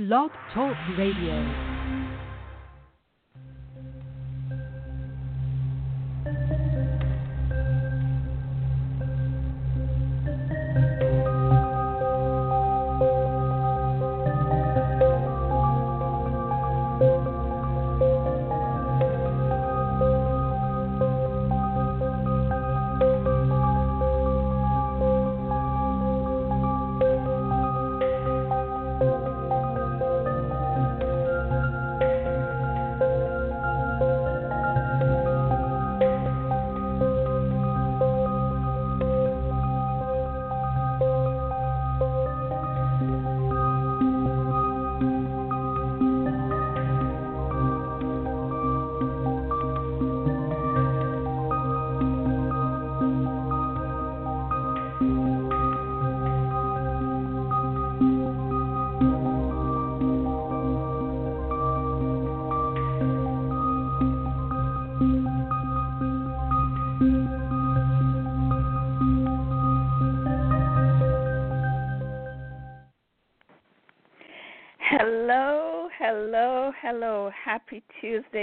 Blog Talk Radio.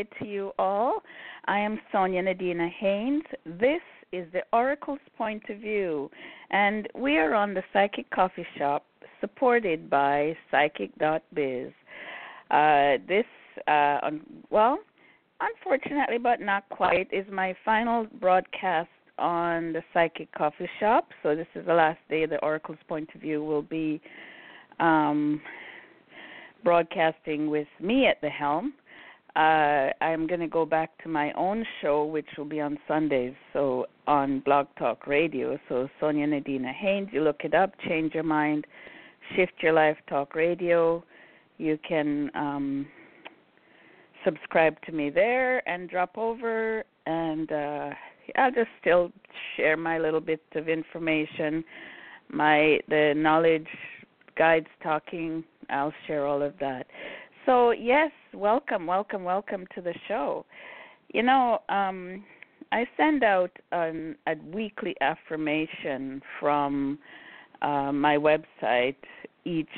To you all. I am Sonia Nadina Haynes. This is the Oracle's Point of View, and we are on the Psychic Coffee Shop supported by Psychic.biz. Uh, this, uh, well, unfortunately, but not quite, is my final broadcast on the Psychic Coffee Shop. So this is the last day the Oracle's Point of View will be um, broadcasting with me at the helm uh, I'm going to go back to my own show, which will be on Sundays, so on Blog Talk Radio. So Sonia Nadina Haynes, you look it up, change your mind, shift your life, talk radio. You can um, subscribe to me there and drop over, and uh, I'll just still share my little bit of information, my the knowledge guides talking. I'll share all of that. So yes, welcome, welcome, welcome to the show. You know, um, I send out an, a weekly affirmation from uh, my website each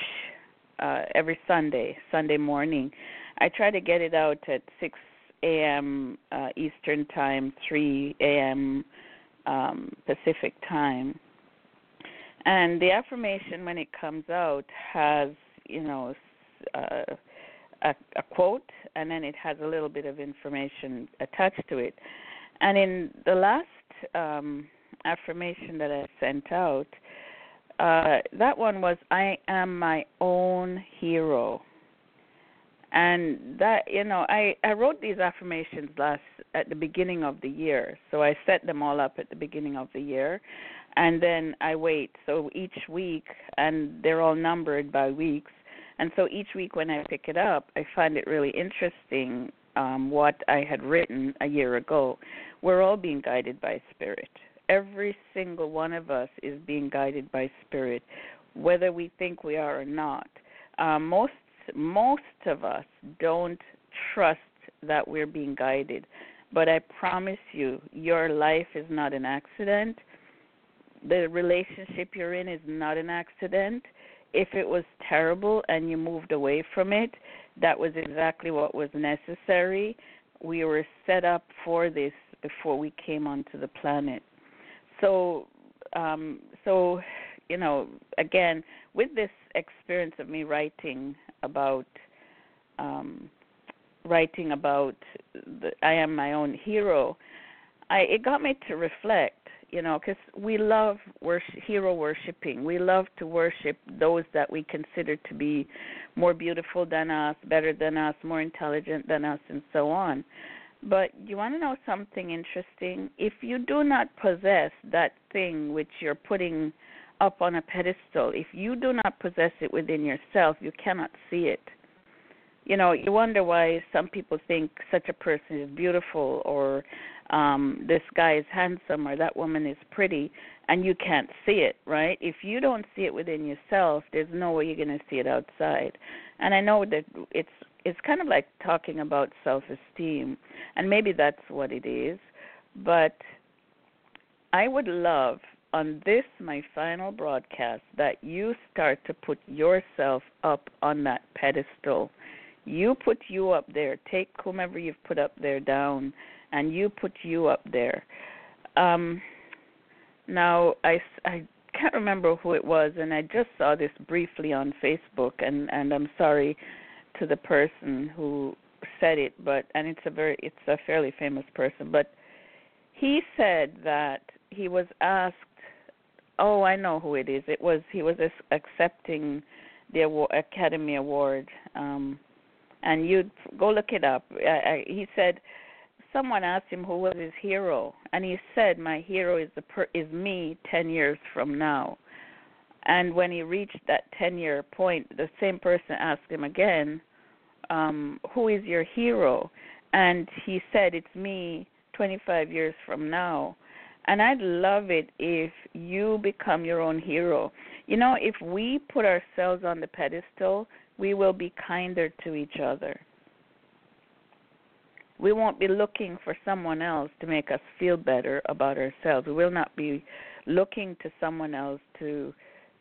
uh, every Sunday, Sunday morning. I try to get it out at 6 a.m. Uh, Eastern Time, 3 a.m. Um, Pacific Time. And the affirmation, when it comes out, has you know uh, a, a quote and then it has a little bit of information attached to it. And in the last um, affirmation that I sent out, uh, that one was I am my own hero. And that you know, I I wrote these affirmations last at the beginning of the year. So I set them all up at the beginning of the year and then I wait. So each week and they're all numbered by weeks and so each week when I pick it up, I find it really interesting um, what I had written a year ago. We're all being guided by spirit. Every single one of us is being guided by spirit, whether we think we are or not. Um, most most of us don't trust that we're being guided, but I promise you, your life is not an accident. The relationship you're in is not an accident if it was terrible and you moved away from it, that was exactly what was necessary. We were set up for this before we came onto the planet. So, um, so you know, again, with this experience of me writing about um, writing about the, I am my own hero, I it got me to reflect you know, because we love worship, hero worshiping. We love to worship those that we consider to be more beautiful than us, better than us, more intelligent than us, and so on. But you want to know something interesting? If you do not possess that thing which you're putting up on a pedestal, if you do not possess it within yourself, you cannot see it. You know, you wonder why some people think such a person is beautiful or um this guy is handsome or that woman is pretty and you can't see it right if you don't see it within yourself there's no way you're going to see it outside and i know that it's it's kind of like talking about self esteem and maybe that's what it is but i would love on this, my final broadcast, that you start to put yourself up on that pedestal. You put you up there. Take whomever you've put up there down, and you put you up there. Um, now, I, I can't remember who it was, and I just saw this briefly on Facebook, and and I'm sorry to the person who said it, but and it's a very it's a fairly famous person, but he said that he was asked oh i know who it is it was he was accepting the award, academy award um and you go look it up I, I, he said someone asked him who was his hero and he said my hero is the per, is me 10 years from now and when he reached that 10 year point the same person asked him again um who is your hero and he said it's me 25 years from now. And I'd love it if you become your own hero. You know, if we put ourselves on the pedestal, we will be kinder to each other. We won't be looking for someone else to make us feel better about ourselves. We will not be looking to someone else to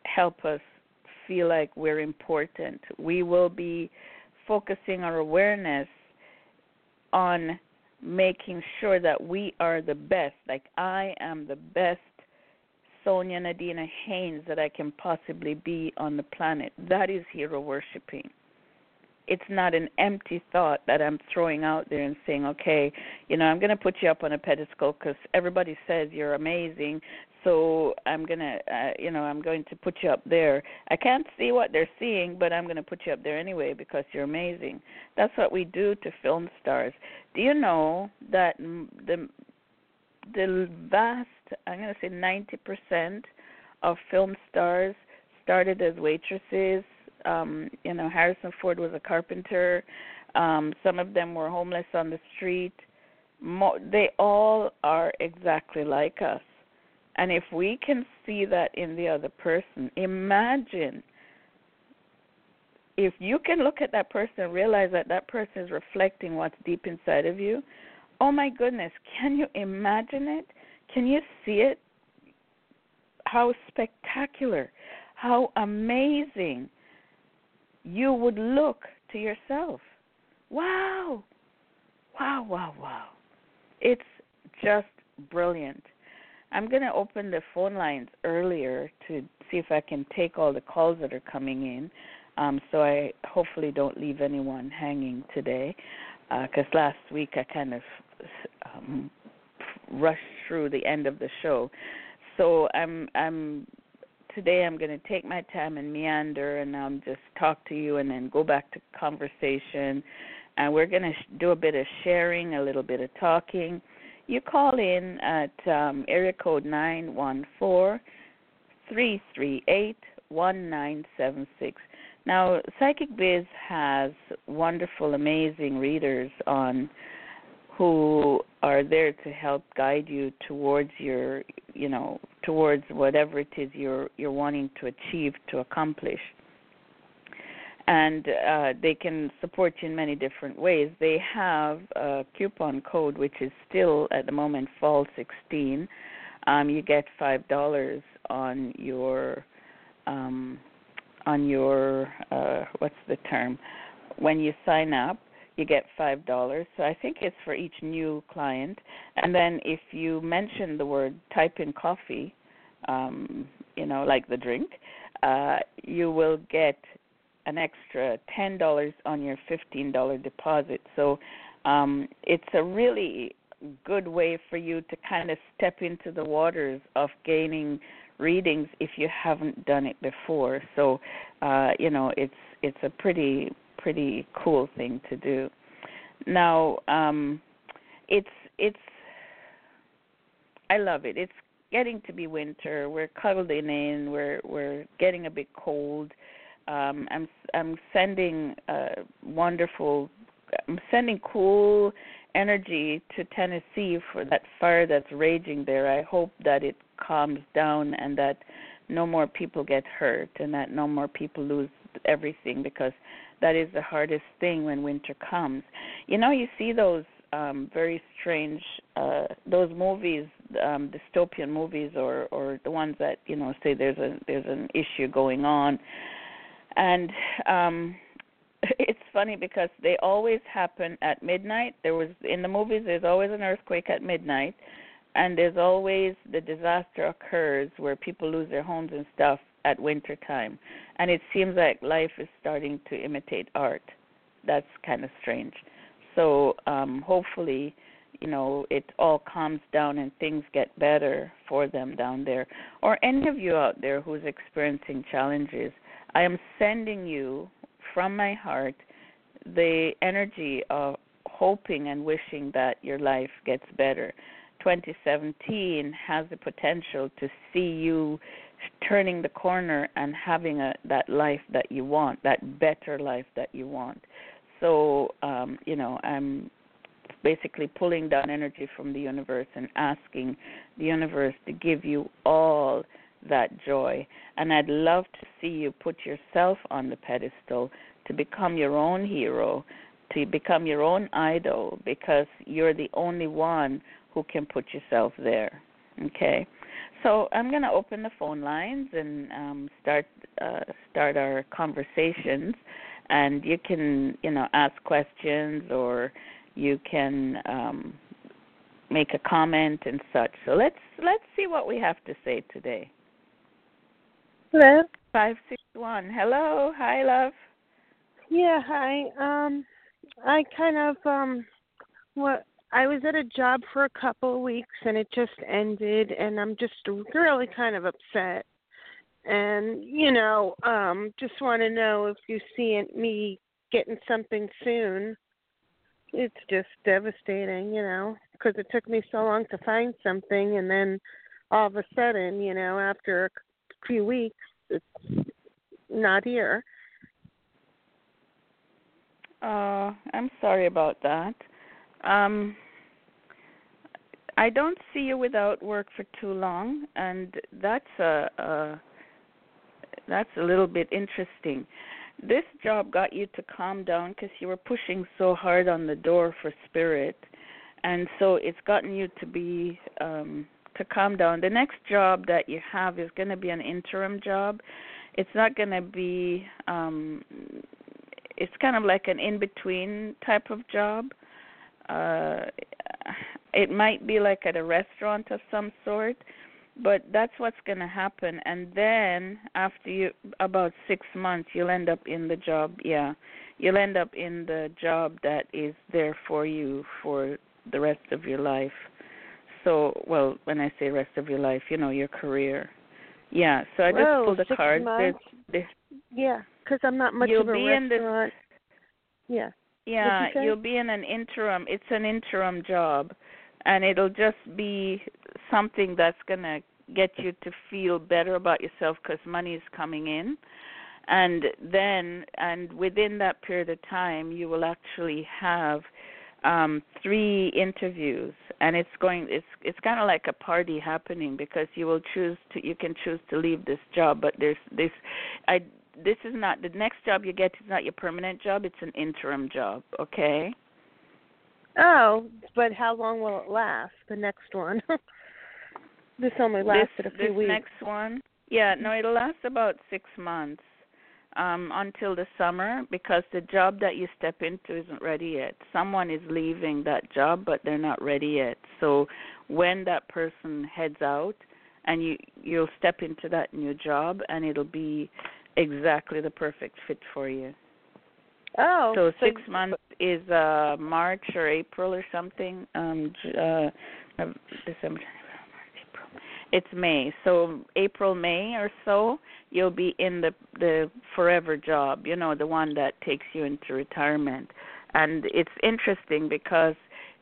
help us feel like we're important. We will be focusing our awareness on making sure that we are the best. Like I am the best Sonia Nadina Haynes that I can possibly be on the planet. That is hero worshiping. It's not an empty thought that I'm throwing out there and saying, okay, you know, I'm going to put you up on a pedestal because everybody says you're amazing so I'm gonna, uh, you know, I'm going to put you up there. I can't see what they're seeing, but I'm going to put you up there anyway because you're amazing. That's what we do to film stars. Do you know that the the vast, I'm going to say 90% of film stars started as waitresses. Um, you know, Harrison Ford was a carpenter. Um, some of them were homeless on the street. Mo- they all are exactly like us and if we can see that in the other person, imagine if you can look at that person and realize that that person is reflecting what's deep inside of you. Oh my goodness, can you imagine it? Can you see it? How spectacular, how amazing you would look to yourself. Wow, wow, wow, wow. It's just brilliant. I'm going to open the phone lines earlier to see if I can take all the calls that are coming in. Um, so I hopefully don't leave anyone hanging today, because uh, last week I kind of um, rushed through the end of the show. So I'm I'm today I'm going to take my time and meander and um, just talk to you and then go back to conversation. And we're going to sh- do a bit of sharing, a little bit of talking you call in at um, area code nine one four three three eight one nine seven six. Now, Psychic Biz has wonderful, amazing readers on who are there to help guide you towards your, you know, towards whatever it is you're you're wanting to achieve to accomplish and uh, they can support you in many different ways. They have a coupon code which is still at the moment fall 16. Um, you get five dollars on your um, on your uh, what's the term when you sign up. You get five dollars. So I think it's for each new client. And then if you mention the word type in coffee, um, you know, like the drink, uh, you will get an extra ten dollars on your fifteen dollar deposit. So um, it's a really good way for you to kind of step into the waters of gaining readings if you haven't done it before. So uh, you know it's it's a pretty pretty cool thing to do. Now um, it's it's I love it. It's getting to be winter. We're cuddling in. We're we're getting a bit cold um, I'm I'm sending uh, wonderful, I'm sending cool energy to Tennessee for that fire that's raging there. I hope that it calms down and that no more people get hurt and that no more people lose everything because that is the hardest thing when winter comes. You know, you see those um very strange uh those movies um dystopian movies or or the ones that you know say there's a there's an issue going on. And um it's funny because they always happen at midnight. There was in the movies there's always an earthquake at midnight and there's always the disaster occurs where people lose their homes and stuff at winter time. And it seems like life is starting to imitate art. That's kind of strange. So um hopefully you know it all calms down and things get better for them down there. Or any of you out there who's experiencing challenges i am sending you from my heart the energy of hoping and wishing that your life gets better. 2017 has the potential to see you turning the corner and having a that life that you want that better life that you want so um you know i'm basically pulling down energy from the universe and asking the universe to give you all that joy. And I'd love to see you put yourself on the pedestal to become your own hero, to become your own idol, because you're the only one who can put yourself there. Okay, so I'm going to open the phone lines and um, start uh, start our conversations, and you can you know ask questions or you can um, make a comment and such. So let's let's see what we have to say today. Hello. Five six one. Hello. Hi, love. Yeah. Hi. Um, I kind of um, what I was at a job for a couple of weeks and it just ended, and I'm just really kind of upset. And you know, um, just want to know if you see me getting something soon it's just devastating, you know, because it took me so long to find something, and then all of a sudden, you know, after a few weeks, it's not here. Uh, I'm sorry about that. Um, I don't see you without work for too long, and that's a, a that's a little bit interesting. This job got you to calm down because you were pushing so hard on the door for spirit and so it's gotten you to be um to calm down. The next job that you have is going to be an interim job. It's not going to be um it's kind of like an in between type of job uh it might be like at a restaurant of some sort but that's what's going to happen. And then after you about 6 months you'll end up in the job yeah. You'll end up in the job that is there for you for the rest of your life. So well when i say rest of your life you know your career. Yeah so i just Whoa, pulled a card months? there's, yeah because i'm not much you'll of a be restaurant in this, yeah yeah you you'll be in an interim it's an interim job and it'll just be something that's going to get you to feel better about yourself because money is coming in. And then and within that period of time you will actually have um three interviews and it's going it's it's kind of like a party happening because you will choose to you can choose to leave this job but there's this i this is not the next job you get is not your permanent job it's an interim job okay? Oh but how long will it last the next one? This only lasted this, a few this weeks. next one? Yeah no it'll last about six months um until the summer because the job that you step into isn't ready yet. Someone is leaving that job but they're not ready yet. So when that person heads out and you you'll step into that new job and it'll be exactly the perfect fit for you. Oh so six months is uh march or april or something um uh december April. it's may. So april may or so you'll be in the the forever job you know the one that takes you into retirement. And it's interesting because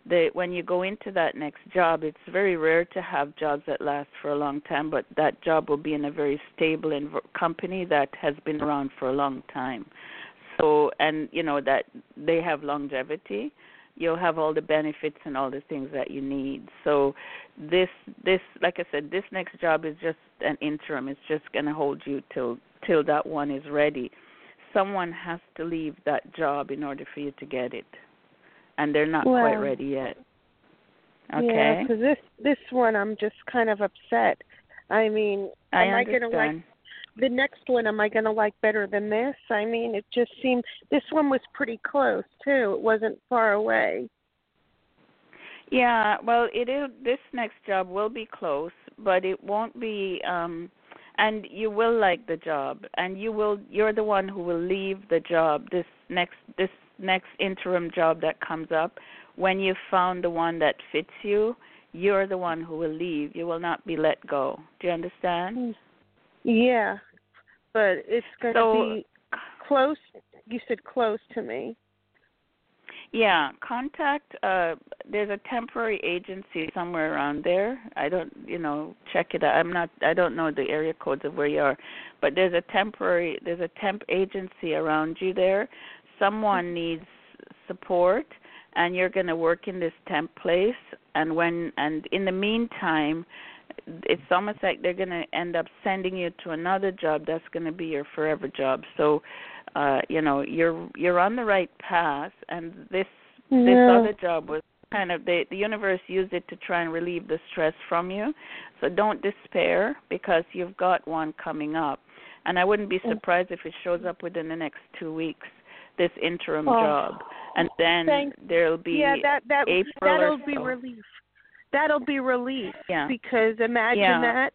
the when you go into that next job it's very rare to have jobs that last for a long time but that job will be in a very stable env- company that has been around for a long time. So and you know that they have longevity. You'll have all the benefits and all the things that you need. So this this like i said this next job is just an interim. It's just going to hold you till till that one is ready. Someone has to leave that job in order for you to get it and they're not wow. quite ready yet Okay. Yeah, because this this one I'm just kind of upset. I mean, I am I gonna like the next one? Am I gonna like better than this? I mean, it just seemed this one was pretty close too. It wasn't far away. Yeah, well, it is. This next job will be close, but it won't be. um And you will like the job, and you will. You're the one who will leave the job. This next, this next interim job that comes up, when you've found the one that fits you, you're the one who will leave. You will not be let go. Do you understand? Yeah, but it's gonna So- be close. You said close to me. Yeah, contact. Uh, there's a temporary agency somewhere around there. I don't, you know, check it out. I'm not. I don't know the area codes of where you are, but there's a temporary. There's a temp agency around you there. Someone needs support, and you're going to work in this temp place. And when and in the meantime, it's almost like they're going to end up sending you to another job that's going to be your forever job. So uh you know you're you're on the right path and this this other job was kind of the the universe used it to try and relieve the stress from you so don't despair because you've got one coming up and i wouldn't be Mm. surprised if it shows up within the next two weeks this interim Oh. job and then Thanks. there'll be yeah, that that April that'll be so. relief. That'll be relief yeah because imagine Yeah. that.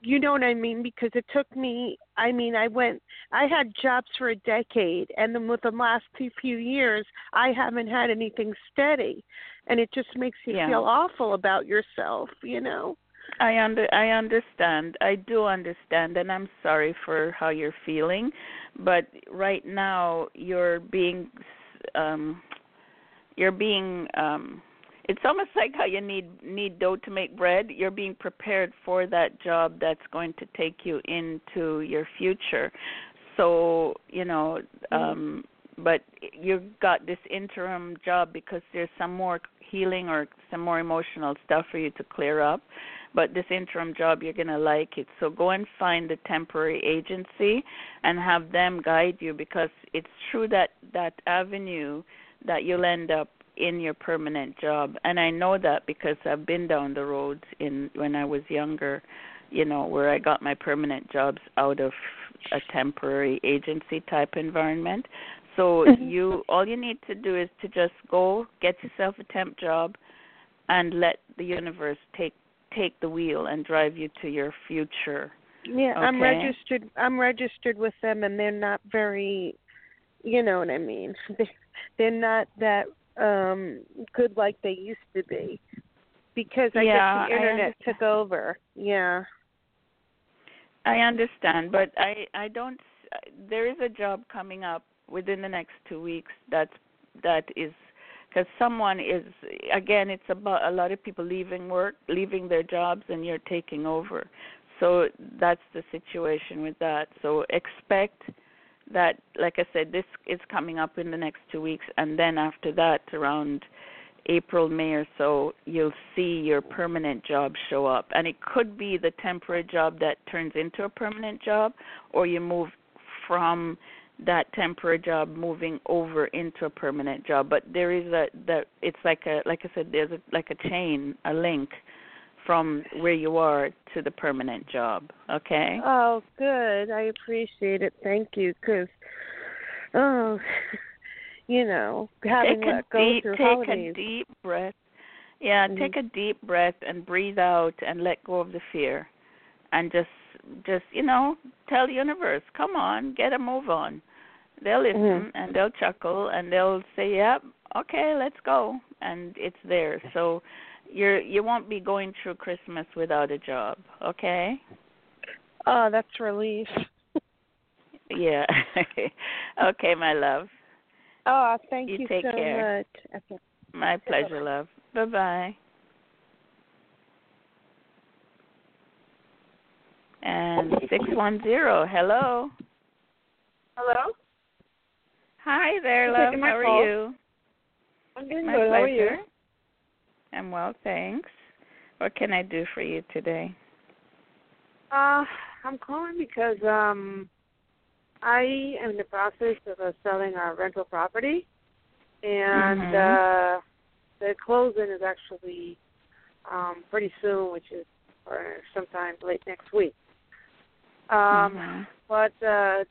You know what I mean? Because it took me. I mean, I went. I had jobs for a decade, and then with the last few years, I haven't had anything steady, and it just makes you Yeah. feel awful about yourself. You know. I under I understand. I do understand and I'm sorry for how you're feeling, but right now you're being um you're being um it's almost like how you need need dough to make bread. You're being prepared for that job that's going to take you into your future. So, you know, um but you've got this interim job because there's some more healing or some more emotional stuff for you to clear up but this interim job you're going to like it. So go and find the temporary agency and have them guide you because it's through that that avenue that you'll end up in your permanent job. And i know that because i've been down the road in when i was younger you know where i got my permanent jobs out of a temporary agency type environment. So mm-hmm. you all you need to do is to just go get yourself a temp job and let the universe take take the wheel and drive you to your future. Yeah, I'm registered. I'm registered with them, and they're not very. You know what I mean? They, they're not that um good like they used to be, because I Yeah, guess the internet took over. Yeah. I understand, but I I don't there is a job coming up within the next 2 weeks That's that is because someone is again it's about a lot of people leaving work leaving their jobs and you're taking over. So that's the situation with that. So expect that like i said this is coming up in the next two weeks and then after that around april may or so you'll see your permanent job show up. And it could be the temporary job that turns into a permanent job or you move from that temporary job moving over into a permanent job but there is a that it's like a like i said there's a like a chain a link from where you are to the permanent job okay Oh, good. I appreciate it. Thank you. Because, oh, you know, having take a let go deep through take holidays. a deep breath yeah Mhm. take a deep breath and breathe out and let go of the fear and just just you know tell the universe come on get a move on they'll listen Mhm. and they'll chuckle and they'll say yep okay let's go and it's there so you're you won't be going through christmas without a job okay Oh, that's relief. yeah okay my love Oh, thank You you, take so care. much. Okay. my pleasure love bye bye and six one zero hello Hello? hi there love how are call? you I'm doing My good. pleasure. How are you? I'm well, thanks. What can I do for you today? Uh, I'm calling because um I am in the process of uh, selling our rental property and Mhm. uh the closing is actually um, pretty soon, which is or sometime late next week. Um, Mm-hmm. But uh,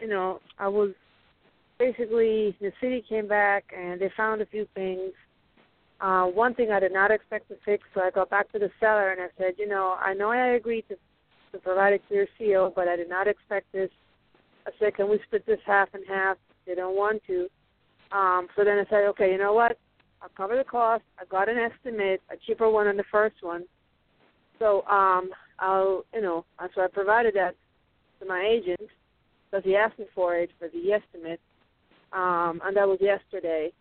you know, I was basically the city came back and they found a few things. Uh, one thing I did not expect to fix, so I got back to the seller and I said, you know, I know I agreed to to provide a clear seal, but I did not expect this. I said, can we split this half and half? They don't want to. Um, so then I said, okay, you know what? I'll cover the cost. I got an estimate, a cheaper one than the first one. So um, I'll, you know, so I provided that to my agent because he asked me for it for the estimate, um, and that was yesterday.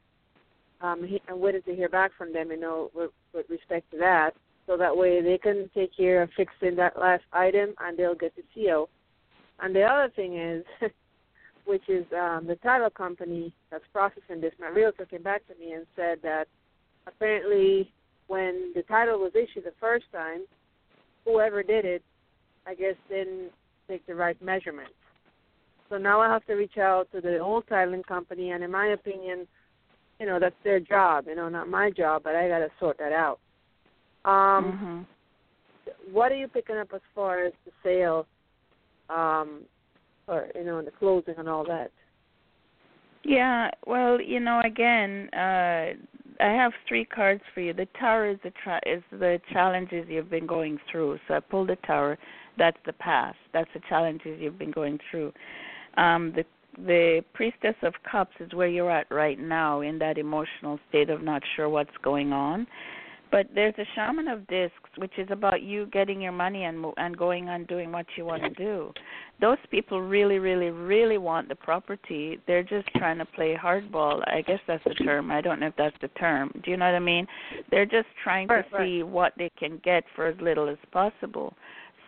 Um, he, I'm waiting to hear back from them, you know, with, with respect to that, so that way they can take care of fixing that last item, and they'll get the CO. And the other thing is, which is um, the title company that's processing this. My realtor came back to me and said that apparently when the title was issued the first time, whoever did it, I guess, didn't take the right measurements. So now I have to reach out to the old titling company, and in my opinion, you know, that's their job. You know, not my job, but I got to sort that out. Um, Mhm. What are you picking up as far as the sale, um, or you know, the closing and all that? Yeah, well, you know, again, uh I have three cards for you. The tower is the tra- is the challenges you've been going through. So I pulled the tower. That's the past. That's the challenges you've been going through. Um the the priestess of cups is where you're at right now in that emotional state of not sure what's going on. But there's a shaman of discs, which is about you getting your money and mo- and going on doing what you want to do. Those people really, really, really want the property. They're just trying to play hardball. I guess that's the term. I don't know if that's the term. Do you know what I mean? They're just trying to right. see what they can get for as little as possible.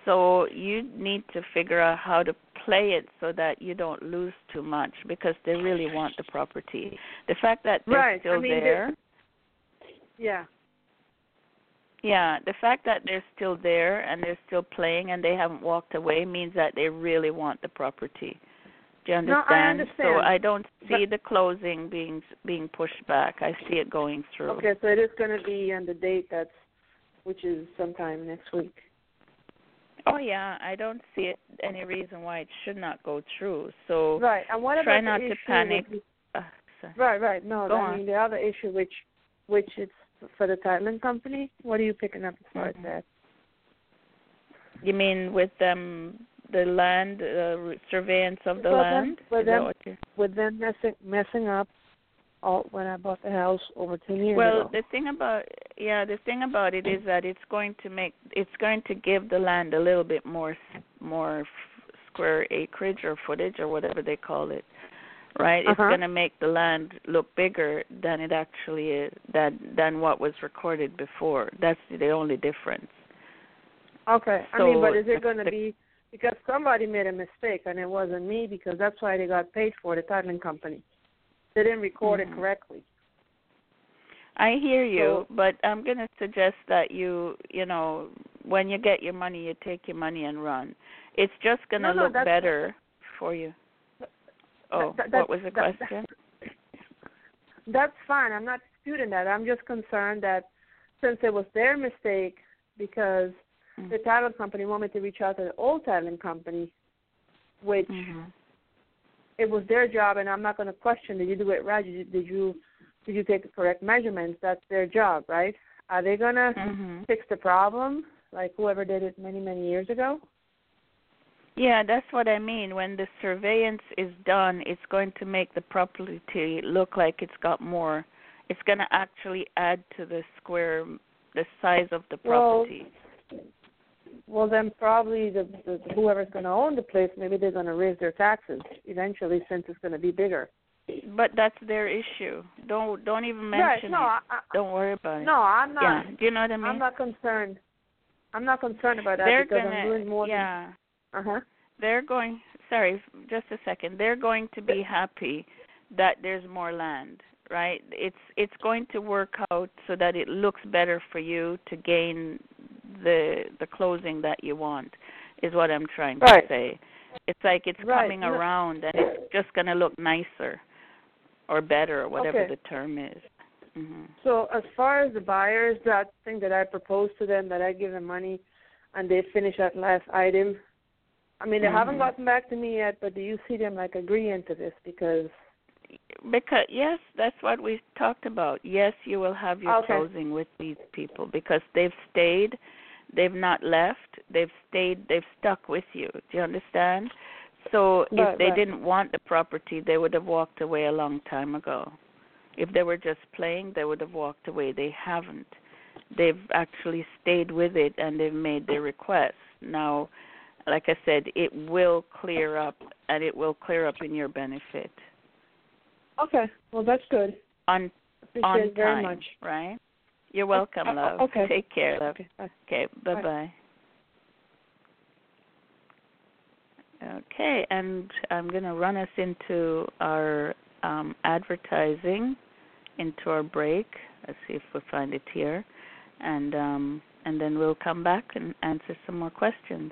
So you need to figure out how to play it so that you don't lose too much because they really want the property. The fact that they're Right. I still mean, there. Yeah. Yeah, the fact that they're still there and they're still playing and they haven't walked away means that they really want the property. Do you understand? No? I understand. So I don't see But- the closing being being pushed back. I see it going through. Okay, so it is going to be on the date that's, which is sometime next week. Oh yeah, I don't see it any reason why it should not go through. So Right. And what try about not the to issue panic. with- uh, right, right. No, Go I on. mean the other issue, which, which it's for the titling company. What are you picking up as far as that? You mean with them the land uh, surveillance of the Well, land? well, that them- With them messing messing up, all when I bought the house over ten years Well, ago. the thing about yeah, the thing about it is that it's going to make it's going to give the land a little bit more more square acreage or footage or whatever they call it. Right? It's Uh-huh. going to make the land look bigger than it actually is than than what was recorded before. That's the only difference. Okay. I mean, but is it going to be because somebody made a mistake and it wasn't me because that's why they got paid for the titling company. They didn't record Mhm. it correctly. I hear you, So- but I'm going to suggest that you, you know, when you get your money, you take your money and run. It's just going to No, no, look better for you. Oh, that- that- what was the that- question? That's fine. I'm not disputing that. I'm just concerned that since it was their mistake, because Mm. the title company wanted to reach out to the old titling company, which Mhm. it was their job, and I'm not going to question did you do it right? Did you, did you did you take the correct measurements? That's their job, right? Are they going to Mhm. fix the problem like whoever did it many many years ago? Yeah, that's what I mean. When the surveillance is done, it's going to make the property look like it's got more. It's going to actually add to the square, the size of the Well, property. Well, then probably the, the whoever's going to own the place, maybe they're going to raise their taxes eventually since it's going to be bigger. but that's their issue. Don't don't even mention right? No, it. I, I, Don't worry about it. no, I'm not. Yeah. Do you know what I mean? I'm not concerned. I'm not concerned about that They're because gonna. I'm doing more yeah. than. Uh huh. They're going. Sorry, just a second. They're going to be happy that there's more land, right? It's it's going to work out so that it looks better for you to gain the the closing that you want. Is what I'm trying to Right. say. It's like it's Right. coming around and it's just going to look nicer or better or whatever Okay. the term is. hmm So as far as the buyers, that thing that I proposed to them, that I give them money, and they finish that last item. I mean, they haven't Mhm. gotten back to me yet, but do you see them like agreeing to this? Because Because yes, that's what we talked about. Yes, you will have your Okay. closing with these people because they've stayed, they've not left, they've stayed, they've stuck with you. Do you understand? So if Right, they right. didn't want the property, they would have walked away a long time ago. If they were just playing, they would have walked away. They haven't. They've actually stayed with it and they've made their request. Now, like I said, it will clear up and it will clear up in your benefit okay, well that's good. on Appreciate on very time, much. right? You're welcome, uh, love. okay. Take care, love. Okay, bye. Okay, bye bye. Okay, and I'm going to run us into our um, advertising, into our break. Let's see if we find it here, and um, and then we'll come back and answer some more questions.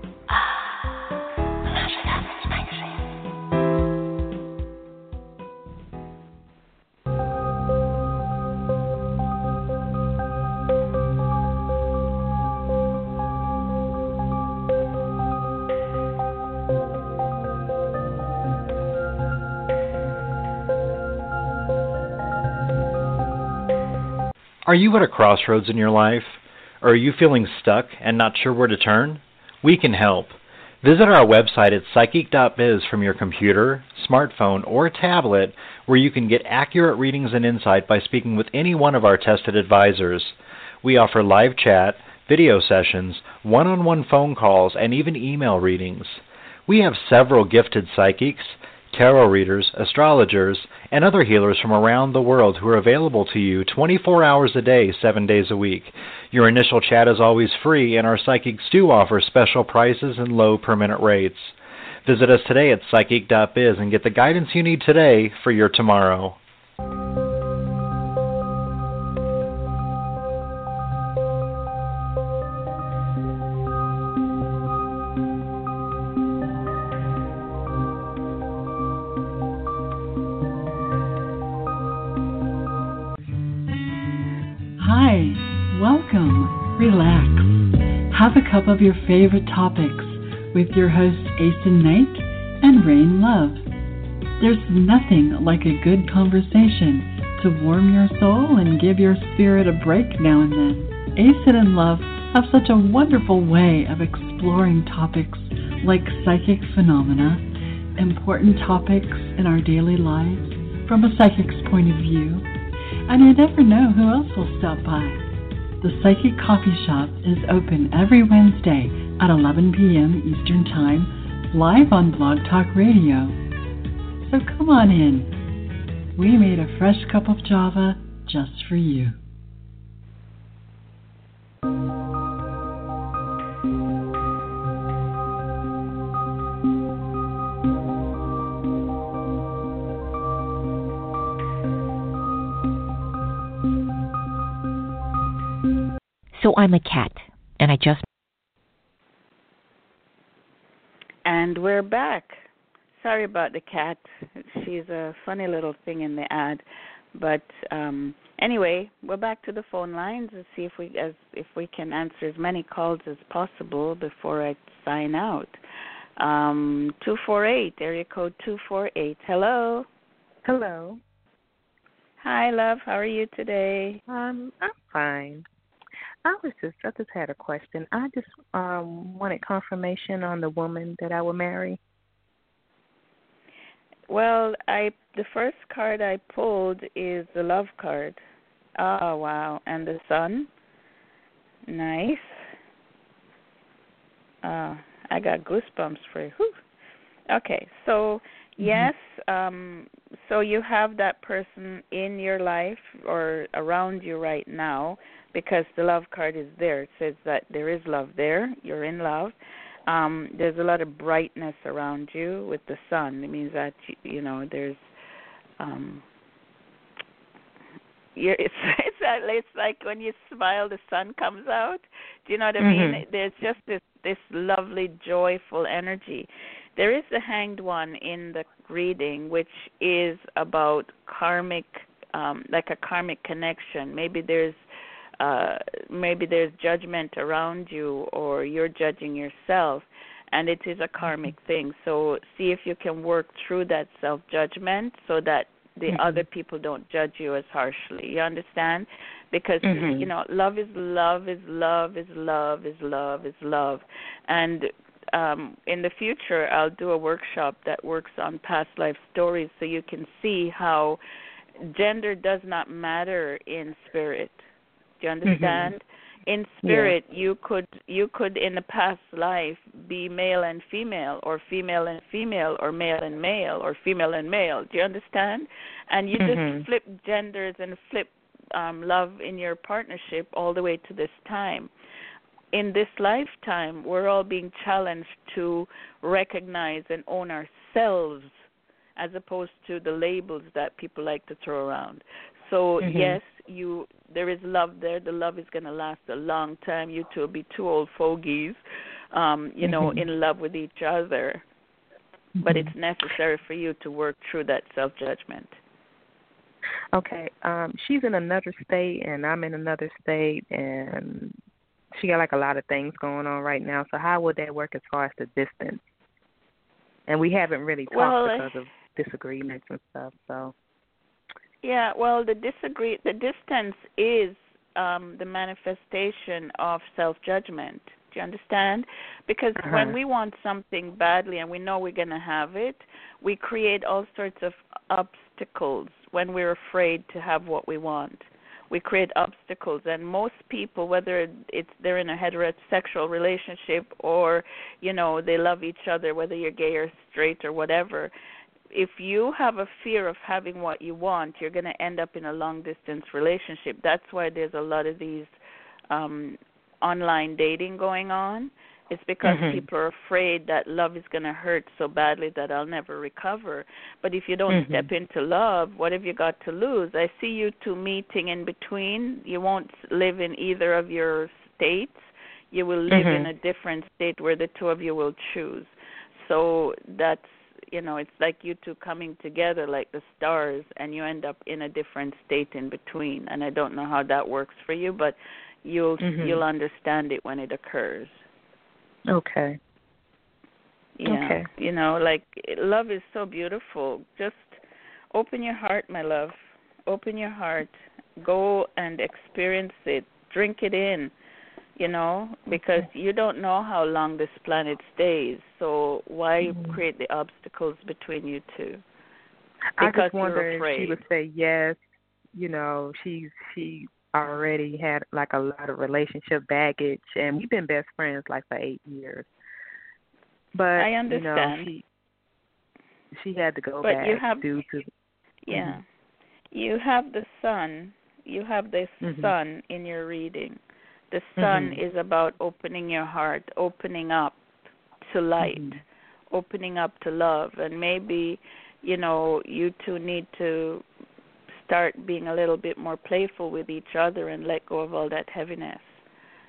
Are you at a crossroads in your life? Or are you feeling stuck and not sure where to turn? We can help. Visit our website at psychic.biz from your computer, smartphone, or tablet where you can get accurate readings and insight by speaking with any one of our tested advisors. We offer live chat, video sessions, one on one phone calls, and even email readings. We have several gifted psychics, tarot readers, astrologers, and other healers from around the world who are available to you 24 hours a day, 7 days a week. Your initial chat is always free, and our psychics do offer special prices and low per minute rates. Visit us today at psychic.biz and get the guidance you need today for your tomorrow. Your favorite topics with your hosts Asen Knight and Rain Love. There's nothing like a good conversation to warm your soul and give your spirit a break now and then. Asen and Love have such a wonderful way of exploring topics like psychic phenomena, important topics in our daily lives from a psychic's point of view and you never know who else will stop by. The Psychic Coffee Shop is open every Wednesday at 11 p.m. Eastern Time, live on Blog Talk Radio. So come on in. We made a fresh cup of Java just for you. I'm a cat, and I just And we're back. Sorry about the cat. She's a funny little thing in the ad. But um anyway, we're back to the phone lines and see if we as if we can answer as many calls as possible before I sign out. Um two four eight, area code two four eight. Hello. Hello. Hi love, how are you today? Um, I'm fine. I was just I just had a question. I just um wanted confirmation on the woman that I will marry. Well, I the first card I pulled is the love card. Oh wow, and the sun. Nice. Uh, I got goosebumps for you. Whew. Okay, so Mm-hmm. yes, um, so you have that person in your life or around you right now because the love card is there. It says that there is love there. You're in love. Um, there's a lot of brightness around you with the sun. It means that you, you know there's um you're, it's it's it's like when you smile, the sun comes out. Do you know what I Mhm. mean? There's just this this lovely, joyful energy. There is the Hanged One in the reading, which is about karmic, um, like a karmic connection. Maybe there's uh, maybe there's judgment around you, or you're judging yourself, and it is a karmic thing. So see if you can work through that self judgment, so that the Mhm. other people don't judge you as harshly. You understand? Because Mhm. you know, love is love is love is love is love is love. And um in the future I'll do a workshop that works on past life stories so you can see how gender does not matter in spirit. Do you understand? In spirit you could you could in a past life be male and female or female and female or male and male or female and male. Do you understand? And you Mhm. just flip genders and flip um love in your partnership all the way to this time. In this lifetime, we're all being challenged to recognize and own ourselves as opposed to the labels that people like to throw around. So Mhm. yes, you there is love there. The love is going to last a long time. You two will be two old fogies, um, you know, Mhm. in love with each other. But Mhm. it's necessary for you to work through that self judgment. Okay. Um, she's in another state and I'm in another state and she got like a lot of things going on right now. So how would that work as far as the distance? And we haven't really talked Well, because of disagreements and stuff. So Yeah, well, the disagree the distance is um the manifestation of self-judgment. Do you understand? Because Uh-huh. when we want something badly and we know we're going to have it, we create all sorts of obstacles when we're afraid to have what we want. We create obstacles and most people whether it's they're in a heterosexual relationship or, you know, they love each other whether you're gay or straight or whatever, if you have a fear of having what you want, you're going to end up in a long distance relationship. That's why there's a lot of these um online dating going on. It's because Mhm. people are afraid that love is going to hurt so badly that I'll never recover. But if you don't Mhm. step into love, what have you got to lose? I see you two meeting in between. You won't live in either of your states. You will live in Mhm. a different state where the two of you will choose. So that's you know it's like you two coming together like the stars and you end up in a different state in between. And i don't know how that works for you but you'll Mhm. you'll understand it when it occurs. Okay. yeah. Okay. you know like love is so beautiful. Just open your heart my love. Open your heart. Go and experience it. Drink it in you know because you don't know how long this planet stays so why Mhm. create the obstacles between you two I Because just wonder if she would say yes. You know, she's she already had like a lot of relationship baggage, and we've been best friends like for eight years. But I you know, understand. she she had to go But back you have- due to Yeah. Mhm. You have the sun. You have this Mhm. sun in your reading. The sun Mhm. is about opening your heart, opening up to light, Mhm. opening up to love. And maybe, you know, you two need to start being a little bit more playful with each other and let go of all that heaviness.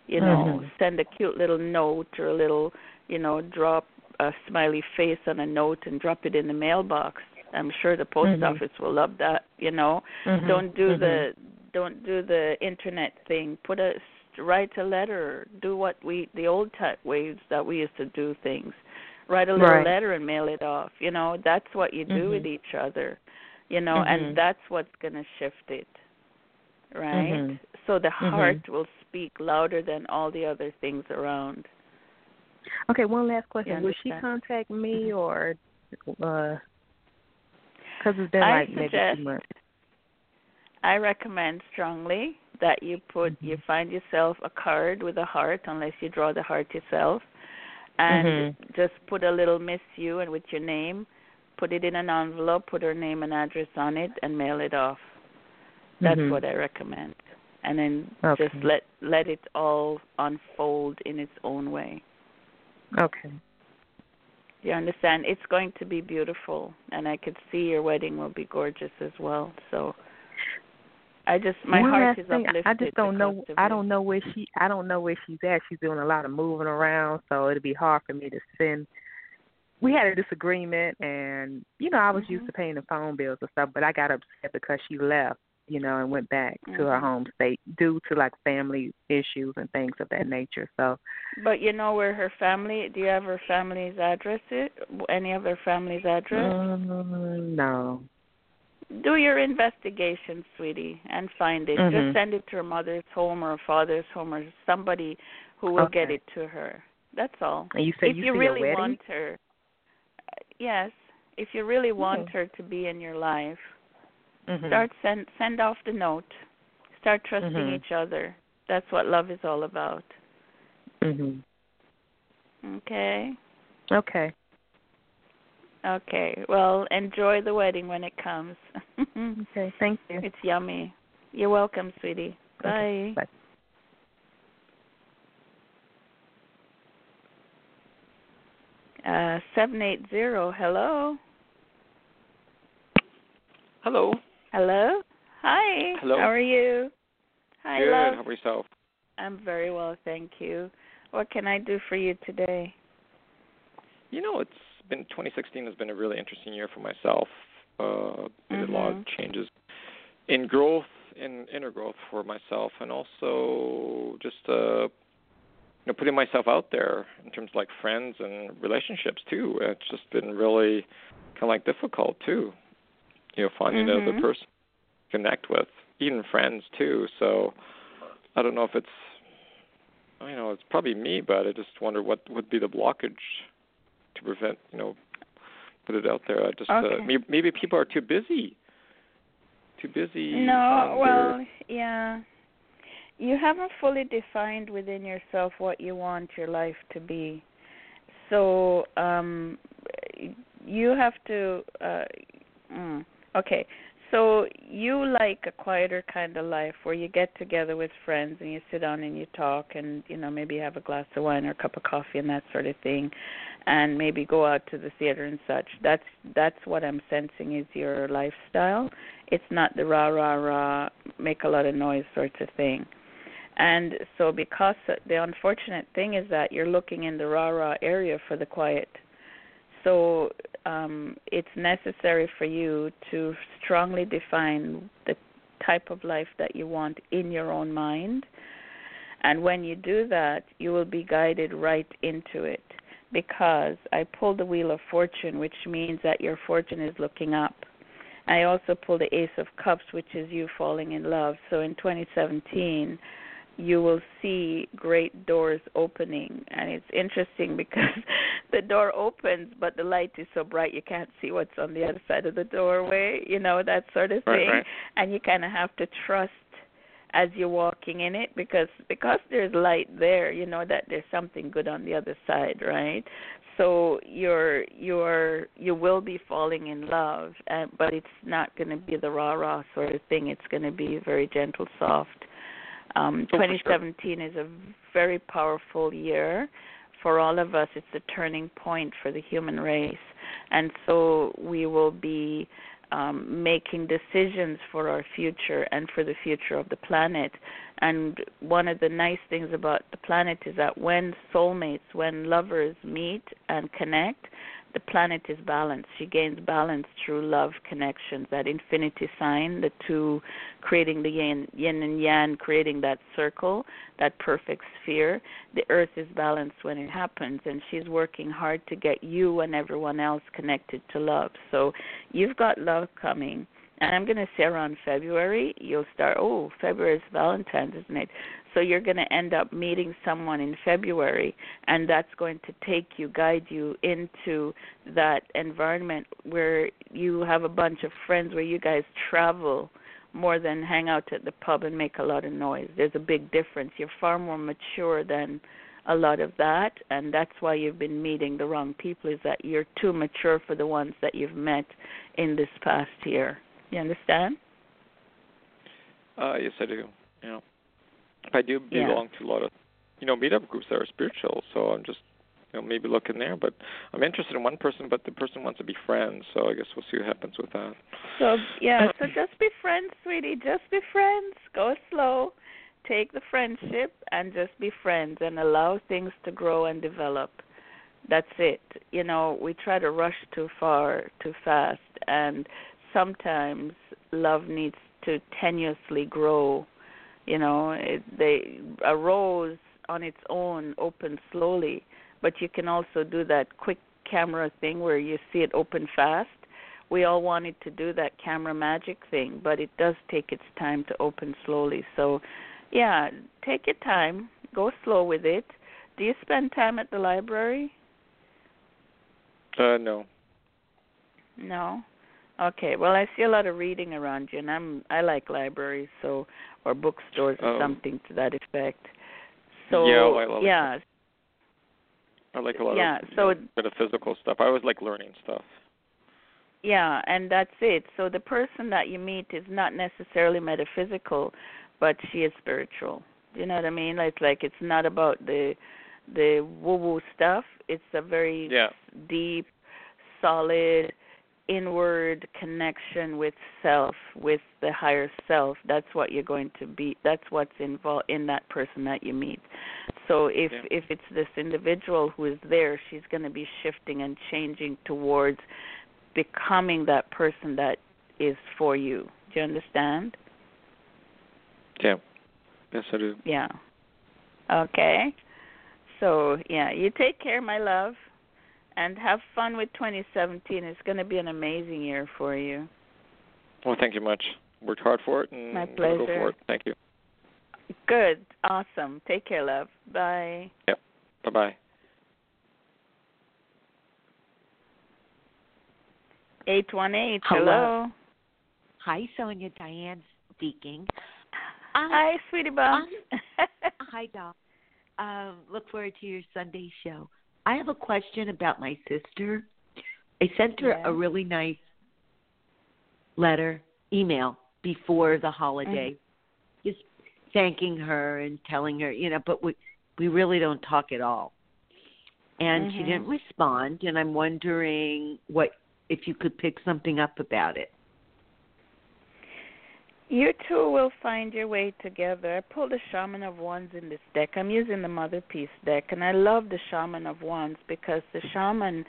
You know, Mhm. send a cute little note or a little, you know, drop a smiley face on a note and drop it in the mailbox. I'm sure the post Mhm. office will love that, you know. Mhm. Don't do the don't do the internet thing. Put a write a letter. Do what we the old type ways that we used to do things. Write a little Right. letter and mail it off. You know, that's what you do Mhm. with each other. You know, Mhm. and that's what's going to shift it. Right? Mhm. So the Mhm. heart will speak louder than all the other things around. Okay, one last question. Will she contact me or uh because it's been I like maybe suggest two months. I recommend strongly that you put Mm-hmm. you find yourself a card with a heart unless you draw the heart yourself and Mm-hmm. just put a little miss you and with your name, put it in an envelope, put her name and address on it, and mail it off. That's Mhm. what I recommend. And then Okay. just let let it all unfold in its own way. Okay. You understand? It's going to be beautiful, and I could see your wedding will be gorgeous as well. So, I just my One heart is thing, uplifted. I just don't know. I don't know where she. I don't know where she's at. She's doing a lot of moving around, so it'd be hard for me to send. We had a disagreement, and you know I was used Mhm. to paying the phone bills and stuff, but I got upset because she left, you know, and went back to her Mhm. home state due to like family issues and things of that nature. So But you know where her family? Do you have her family's address? It any of her family's address? mm, no. Do your investigation, sweetie, and find it. Mhm. Just send it to her mother's home or her father's home or somebody who will get it to her. That's all. And you said if you you really want her, uh, yes. If you really want Okay. her to be in your life, Mhm. start send send off the note. Start trusting Mhm. each other. That's what love is all about. Mhm. Okay. Okay. Okay. Well, enjoy the wedding when it comes. Okay. Thank you. it's yummy. You're welcome, sweetie. Bye. Okay, Bye. Uh, seven eight zero. Hello. Hello. Hello. Hi. Hello. How are you? Hi, Good. love. How about yourself? I'm very well, thank you. What can I do for you today? You know, it's been 2016 has been a really interesting year for myself. Uh, did a lot of Mhm. changes in growth, in inner growth for myself, and also just uh, you know putting myself out there in terms of like friends and relationships too. It's just been really kind of like difficult too. You know, finding the other Mhm. person to connect with, even friends too. So I don't know if it's you know it's probably me, but I just wonder what would be the blockage to prevent you know put it out there. I just Okay. uh, maybe, maybe people are too busy, too busy. No, on well, yeah. You haven't fully defined within yourself what you want your life to be. So, um you have to uh mm, okay. So you like a quieter kind of life where you get together with friends and you sit down and you talk and you know maybe have a glass of wine or a cup of coffee and that sort of thing and maybe go out to the theater and such. That's that's what I'm sensing is your lifestyle. It's not the rah rah rah make a lot of noise sorts of thing. And so because the unfortunate thing is that you're looking in the rah rah area for the quiet. So um it's necessary for you to strongly define the type of life that you want in your own mind. And when you do that, you will be guided right into it because I pulled the wheel of fortune, which means that your fortune is looking up. I also pulled the ace of cups, which is you falling in love. So in 2017, you will see great doors opening, and it's interesting because the door opens, but the light is so bright you can't see what's on the other side of the doorway. You know that sort of Right, thing, right. and you kind of have to trust as you're walking in it because because there's light there you know that there's something good on the other side right so you're you're you will be falling in love uh, but it's not going to be the rah rah sort of thing it's going to be very gentle soft um Oh, for sure. 2017 is a very powerful year for all of us it's a turning point for the human race and so we will be um, making decisions for our future and for the future of the planet. And one of the nice things about the planet is that when soulmates, when lovers meet and connect, the planet is balanced. She gains balance through love connections, that infinity sign, the two creating the yin, yin and yang, creating that circle, that perfect sphere. The earth is balanced when it happens, and she's working hard to get you and everyone else connected to love. So you've got love coming. And I'm going to say around February, you'll start, oh, February is Valentine's, isn't it? So you're going to end up meeting someone in February, and that's going to take you, guide you into that environment where you have a bunch of friends, where you guys travel more than hang out at the pub and make a lot of noise. There's a big difference. You're far more mature than a lot of that and that's why you've been meeting the wrong people is that you're too mature for the ones that you've met in this past year you understand uh yes i do yeah i do belong yeah. to a lot of you know meetup groups that are spiritual so i'm just you know maybe look in there but i'm interested in one person but the person wants to be friends so i guess we'll see what happens with that so yeah uh, so just be friends sweetie just be friends go slow take the friendship and just be friends and allow things to grow and develop. That's it. You know, we try to rush too far, too fast, and sometimes love needs to tenuously grow. You know, it, they a rose on its own opens slowly, but you can also do that quick camera thing where you see it open fast. We all wanted to do that camera magic thing, but it does take its time to open slowly. So yeah, take your time. Go slow with it. Do you spend time at the library? Uh, no. No. Okay. Well, I see a lot of reading around you, and I'm I like libraries, so or bookstores or um, something to that effect. So yeah, well, I love yeah. It. I like a lot yeah, of so you know, physical stuff. I always like learning stuff. Yeah, and that's it. So the person that you meet is not necessarily metaphysical, but she is spiritual. Do You know what I mean? It's like it's not about the the woo woo stuff. It's a very yeah. deep, solid, inward connection with self, with the higher self. That's what you're going to be. That's what's involved in that person that you meet. So if yeah. if it's this individual who is there, she's going to be shifting and changing towards becoming that person that is for you. Do you understand? Yeah. Yes, I do. Yeah. Okay. So, yeah, you take care, my love, and have fun with 2017. It's going to be an amazing year for you. Well, thank you much. Worked hard for it, and my pleasure. Go for it. Thank you. Good. Awesome. Take care, love. Bye. Yep. Bye bye. Eight one eight. Hello. Hi, Sonia. Diane speaking. Hi, sweetie bun. hi, Doc. Um, look forward to your Sunday show. I have a question about my sister. I sent her yeah. a really nice letter, email before the holiday, mm-hmm. just thanking her and telling her, you know, but we we really don't talk at all. And mm-hmm. she didn't respond, and I'm wondering what if you could pick something up about it. You two will find your way together. I pulled the Shaman of Wands in this deck. I'm using the Motherpeace deck, and I love the Shaman of Wands because the Shaman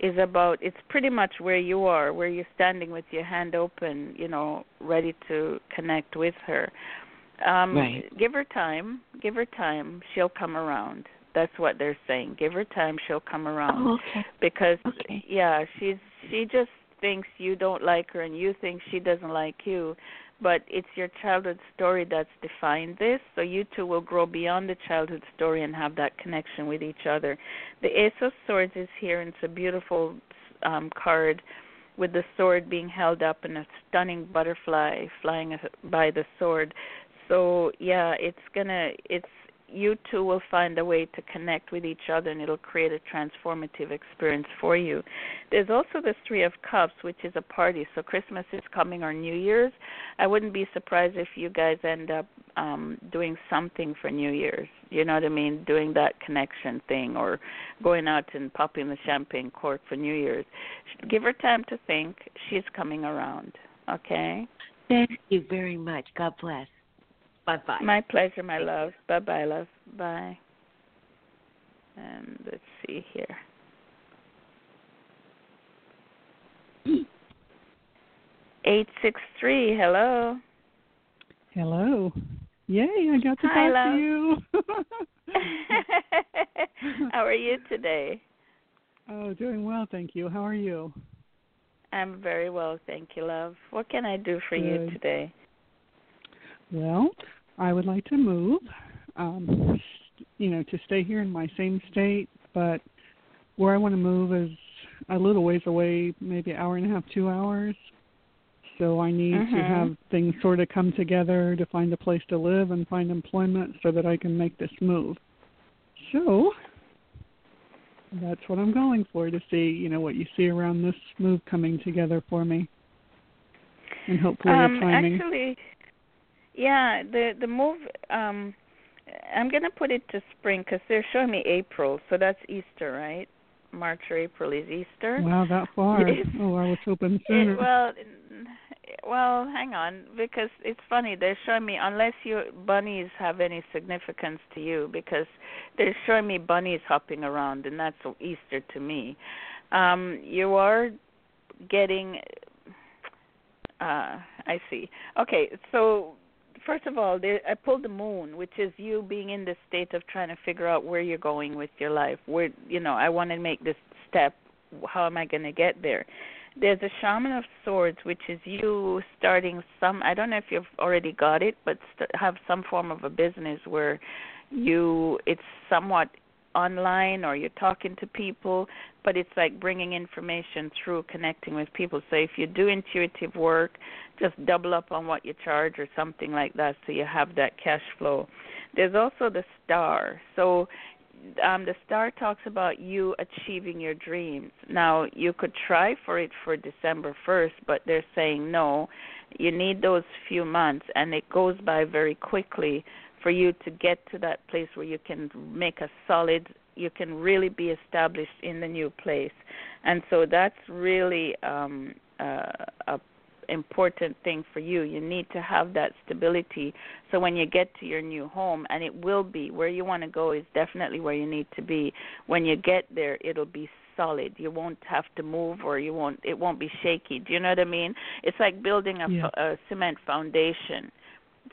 is about, it's pretty much where you are, where you're standing with your hand open, you know, ready to connect with her. Um, right. Give her time. Give her time. She'll come around. That's what they're saying. Give her time. She'll come around. Oh, okay. Because, okay. yeah, she's she just thinks you don't like her, and you think she doesn't like you but it's your childhood story that's defined this. So you two will grow beyond the childhood story and have that connection with each other. The Ace of Swords is here, and it's a beautiful um, card with the sword being held up and a stunning butterfly flying by the sword. So yeah, it's gonna it's you two will find a way to connect with each other and it'll create a transformative experience for you. There's also the Three of Cups, which is a party. So Christmas is coming or New Year's. I wouldn't be surprised if you guys end up um doing something for New Year's. You know what I mean? Doing that connection thing or going out and popping the champagne cork for New Year's. Give her time to think. She's coming around. Okay? Thank you very much. God bless. Bye bye. My pleasure, my love. Bye bye, love. Bye. And let's see here. Eight six three. Hello. Hello. Yay! I got to Hi, talk love. to you. How are you today? Oh, doing well, thank you. How are you? I'm very well, thank you, love. What can I do for you today? Well, I would like to move. Um, you know, to stay here in my same state, but where I want to move is a little ways away, maybe an hour and a half, two hours. So I need to Mhm. have things sort of come together to find a place to live and find employment so that I can make this move. So that's what I'm going for to see, you know, what you see around this move coming together for me, and hopefully um, the timing. Actually, yeah, the the move. Um, I'm gonna put it to spring because they're showing me April, so that's Easter, right? March or April is Easter. Wow, that far. Oh, I was hoping sooner. It, well, well, hang on, because it's funny. They're showing me unless your bunnies have any significance to you, because they're showing me bunnies hopping around, and that's Easter to me. Um, you are getting. Uh, I see. Okay, so first of all, there, I pulled the moon, which is you being in the state of trying to figure out where you're going with your life. Where you know, I want to make this step. How am I going to get there? There's a shaman of swords, which is you starting some. I don't know if you've already got it, but st- have some form of a business where you it's somewhat online or you're talking to people, but it's like bringing information through connecting with people. So if you do intuitive work, just double up on what you charge or something like that so you have that cash flow. There's also the star. So um, the star talks about you achieving your dreams. Now, you could try for it for December 1st, but they're saying no. You need those few months, and it goes by very quickly for you to get to that place where you can make a solid you can really be established in the new place and so that's really um uh, a important thing for you. You need to have that stability so when you get to your new home and it will be where you want to go is definitely where you need to be. When you get there it'll be solid. You won't have to move or you won't it won't be shaky. Do you know what I mean? It's like building a, yeah. a cement foundation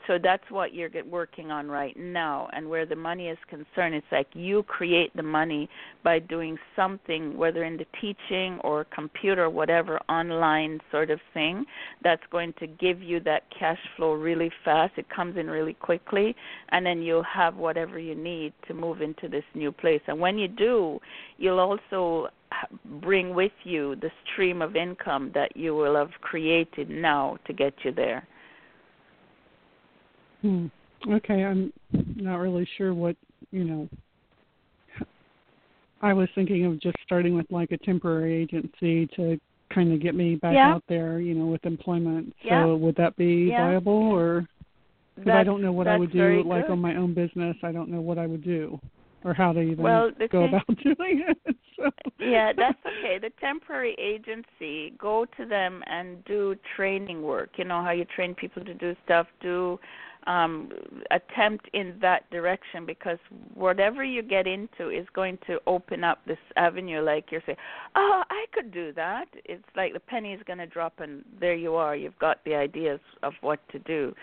so that's what you're working on right now. And where the money is concerned it's like you create the money by doing something whether in the teaching or computer whatever online sort of thing that's going to give you that cash flow really fast. It comes in really quickly and then you'll have whatever you need to move into this new place. And when you do you'll also bring with you the stream of income that you will have created now to get you there Hmm. Okay, I'm not really sure what you know. I was thinking of just starting with like a temporary agency to kind of get me back yeah. out there, you know, with employment. So yeah. would that be yeah. viable, or because I don't know what I would do like good. on my own business? I don't know what I would do or how to even well, go thing, about doing it. So. yeah, that's okay. The temporary agency, go to them and do training work. You know how you train people to do stuff. Do um, attempt in that direction because whatever you get into is going to open up this avenue. Like you're saying, oh, I could do that. It's like the penny is going to drop, and there you are. You've got the ideas of what to do.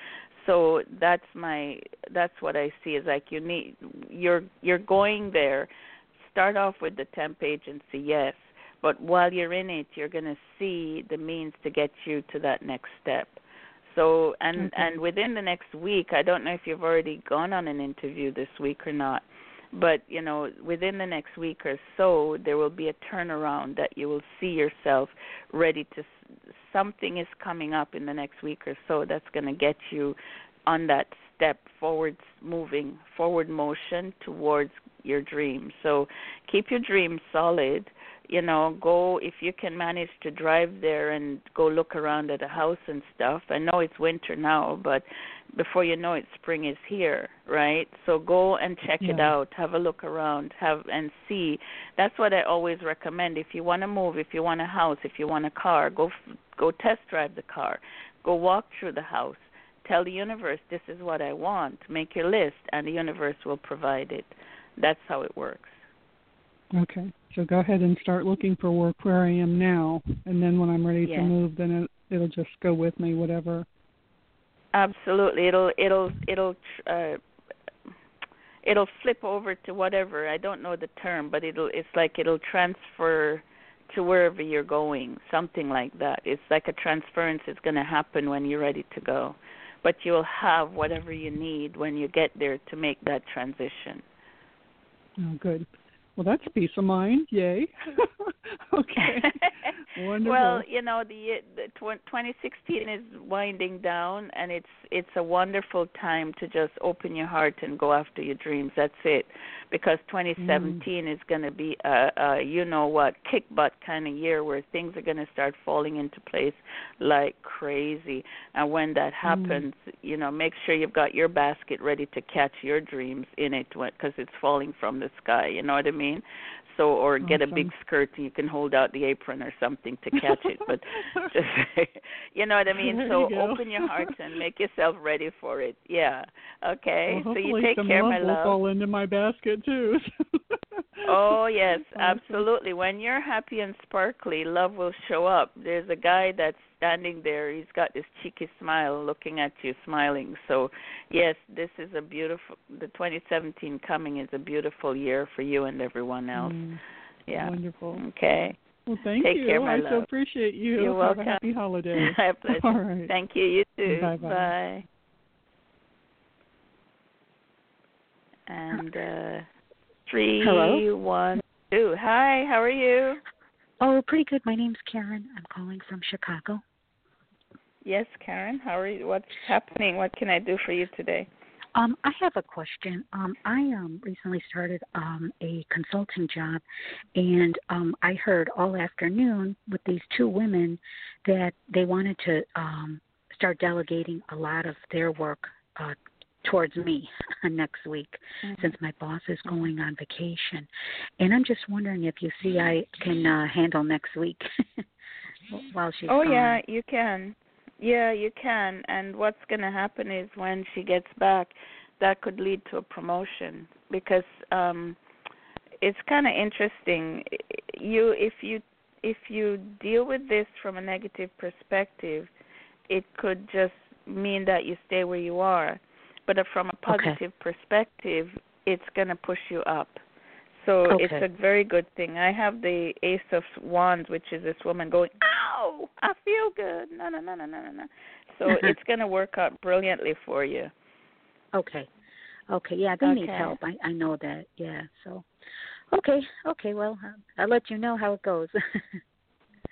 So that's my that's what I see is like you need you're you're going there. Start off with the temp agency, yes, but while you're in it, you're going to see the means to get you to that next step so and okay. and within the next week, I don't know if you've already gone on an interview this week or not, but you know within the next week or so, there will be a turnaround that you will see yourself ready to. Something is coming up in the next week or so that's going to get you on that step forward moving forward motion towards your dream so keep your dream solid you know go if you can manage to drive there and go look around at a house and stuff. I know it's winter now but before you know it spring is here right? So go and check yeah. it out. Have a look around. Have and see. That's what i always recommend. If you want to move if you want a house if you want a car go go test drive the car. Go walk through the house. Tell the universe this is what i want. Make your list and the universe will provide it. That's how it works. Okay. So go ahead and start looking for work where I am now, and then when I'm ready yeah. to move, then it, it'll just go with me, whatever. Absolutely, it'll it'll it'll uh, it'll flip over to whatever. I don't know the term, but it'll it's like it'll transfer to wherever you're going, something like that. It's like a transference is going to happen when you're ready to go, but you'll have whatever you need when you get there to make that transition. Oh, good. Well, that's peace of mind. Yay. okay. Wonderful. Well, you know, the, the 2016 is winding down, and it's it's a wonderful time to just open your heart and go after your dreams. That's it, because 2017 mm. is going to be a, a you know what kick butt kind of year where things are going to start falling into place like crazy. And when that mm. happens, mm. you know, make sure you've got your basket ready to catch your dreams in it because it's falling from the sky. You know what I mean? So or awesome. get a big skirt and you can hold out the apron or something to catch it but just you know what i mean? There so you open your heart and make yourself ready for it. Yeah okay? Well, so you take care love my love. fall into my basket too. Oh yes absolutely. When you're happy and sparkly love will show up. There's a guy that's standing there. He's got this cheeky smile looking at you, smiling. So, yes, this is a beautiful. The 2017 coming is a beautiful year for you and everyone else. Mm, yeah. Wonderful. Okay. Well, thank Take you. Care, my I love. so appreciate you. You're Have welcome. a happy holiday. my pleasure. All right. Thank you. You too. Bye-bye. Bye. And uh, three, Hello? one, two. Hi. How are you? Oh, pretty good. My name's Karen. I'm calling from Chicago. Yes, Karen. How are you? What's happening? What can I do for you today? Um, I have a question. Um, I um recently started um a consulting job, and um I heard all afternoon with these two women that they wanted to um start delegating a lot of their work uh towards me next week Mm-hmm. since my boss is going on vacation and i'm just wondering if you see i can uh handle next week while she's Oh gone. yeah, you can. Yeah, you can. And what's going to happen is when she gets back, that could lead to a promotion because um it's kind of interesting. You if you if you deal with this from a negative perspective, it could just mean that you stay where you are. But uh, from a positive perspective, it's going to push you up. So it's a very good thing. I have the Ace of Wands, which is this woman going, "Ow, I feel good." No, no, no, no, no, no, no. So it's going to work out brilliantly for you. Okay. Okay. Yeah, they need help. I I know that. Yeah. So. Okay. Okay. Well, uh, I'll let you know how it goes.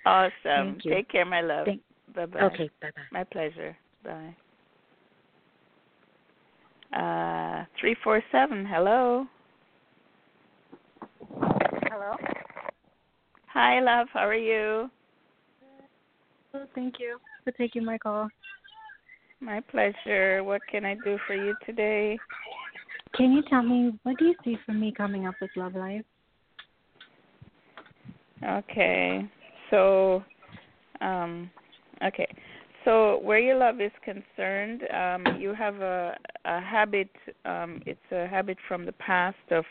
Awesome. Thank you. Take care, my love. Thank- bye bye. Okay. Bye bye. My pleasure. Bye. Uh, three four seven. Hello. Hello. Hi, love. How are you? Thank you for taking my call. My pleasure. What can I do for you today? Can you tell me what do you see for me coming up with love life? Okay. So, um, okay. So where your love is concerned, um, you have a a habit. Um, it's a habit from the past of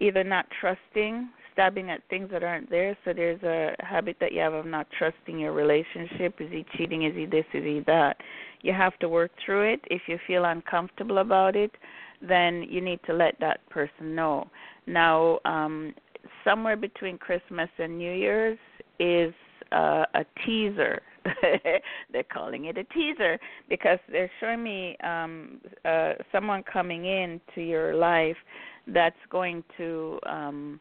either not trusting, stabbing at things that aren't there. So there's a habit that you have of not trusting your relationship. Is he cheating? Is he this? Is he that? You have to work through it. If you feel uncomfortable about it, then you need to let that person know. Now, um, somewhere between Christmas and New Year's is uh, a teaser. they're calling it a teaser because they're showing me um, uh, someone coming in to your life that's going to um,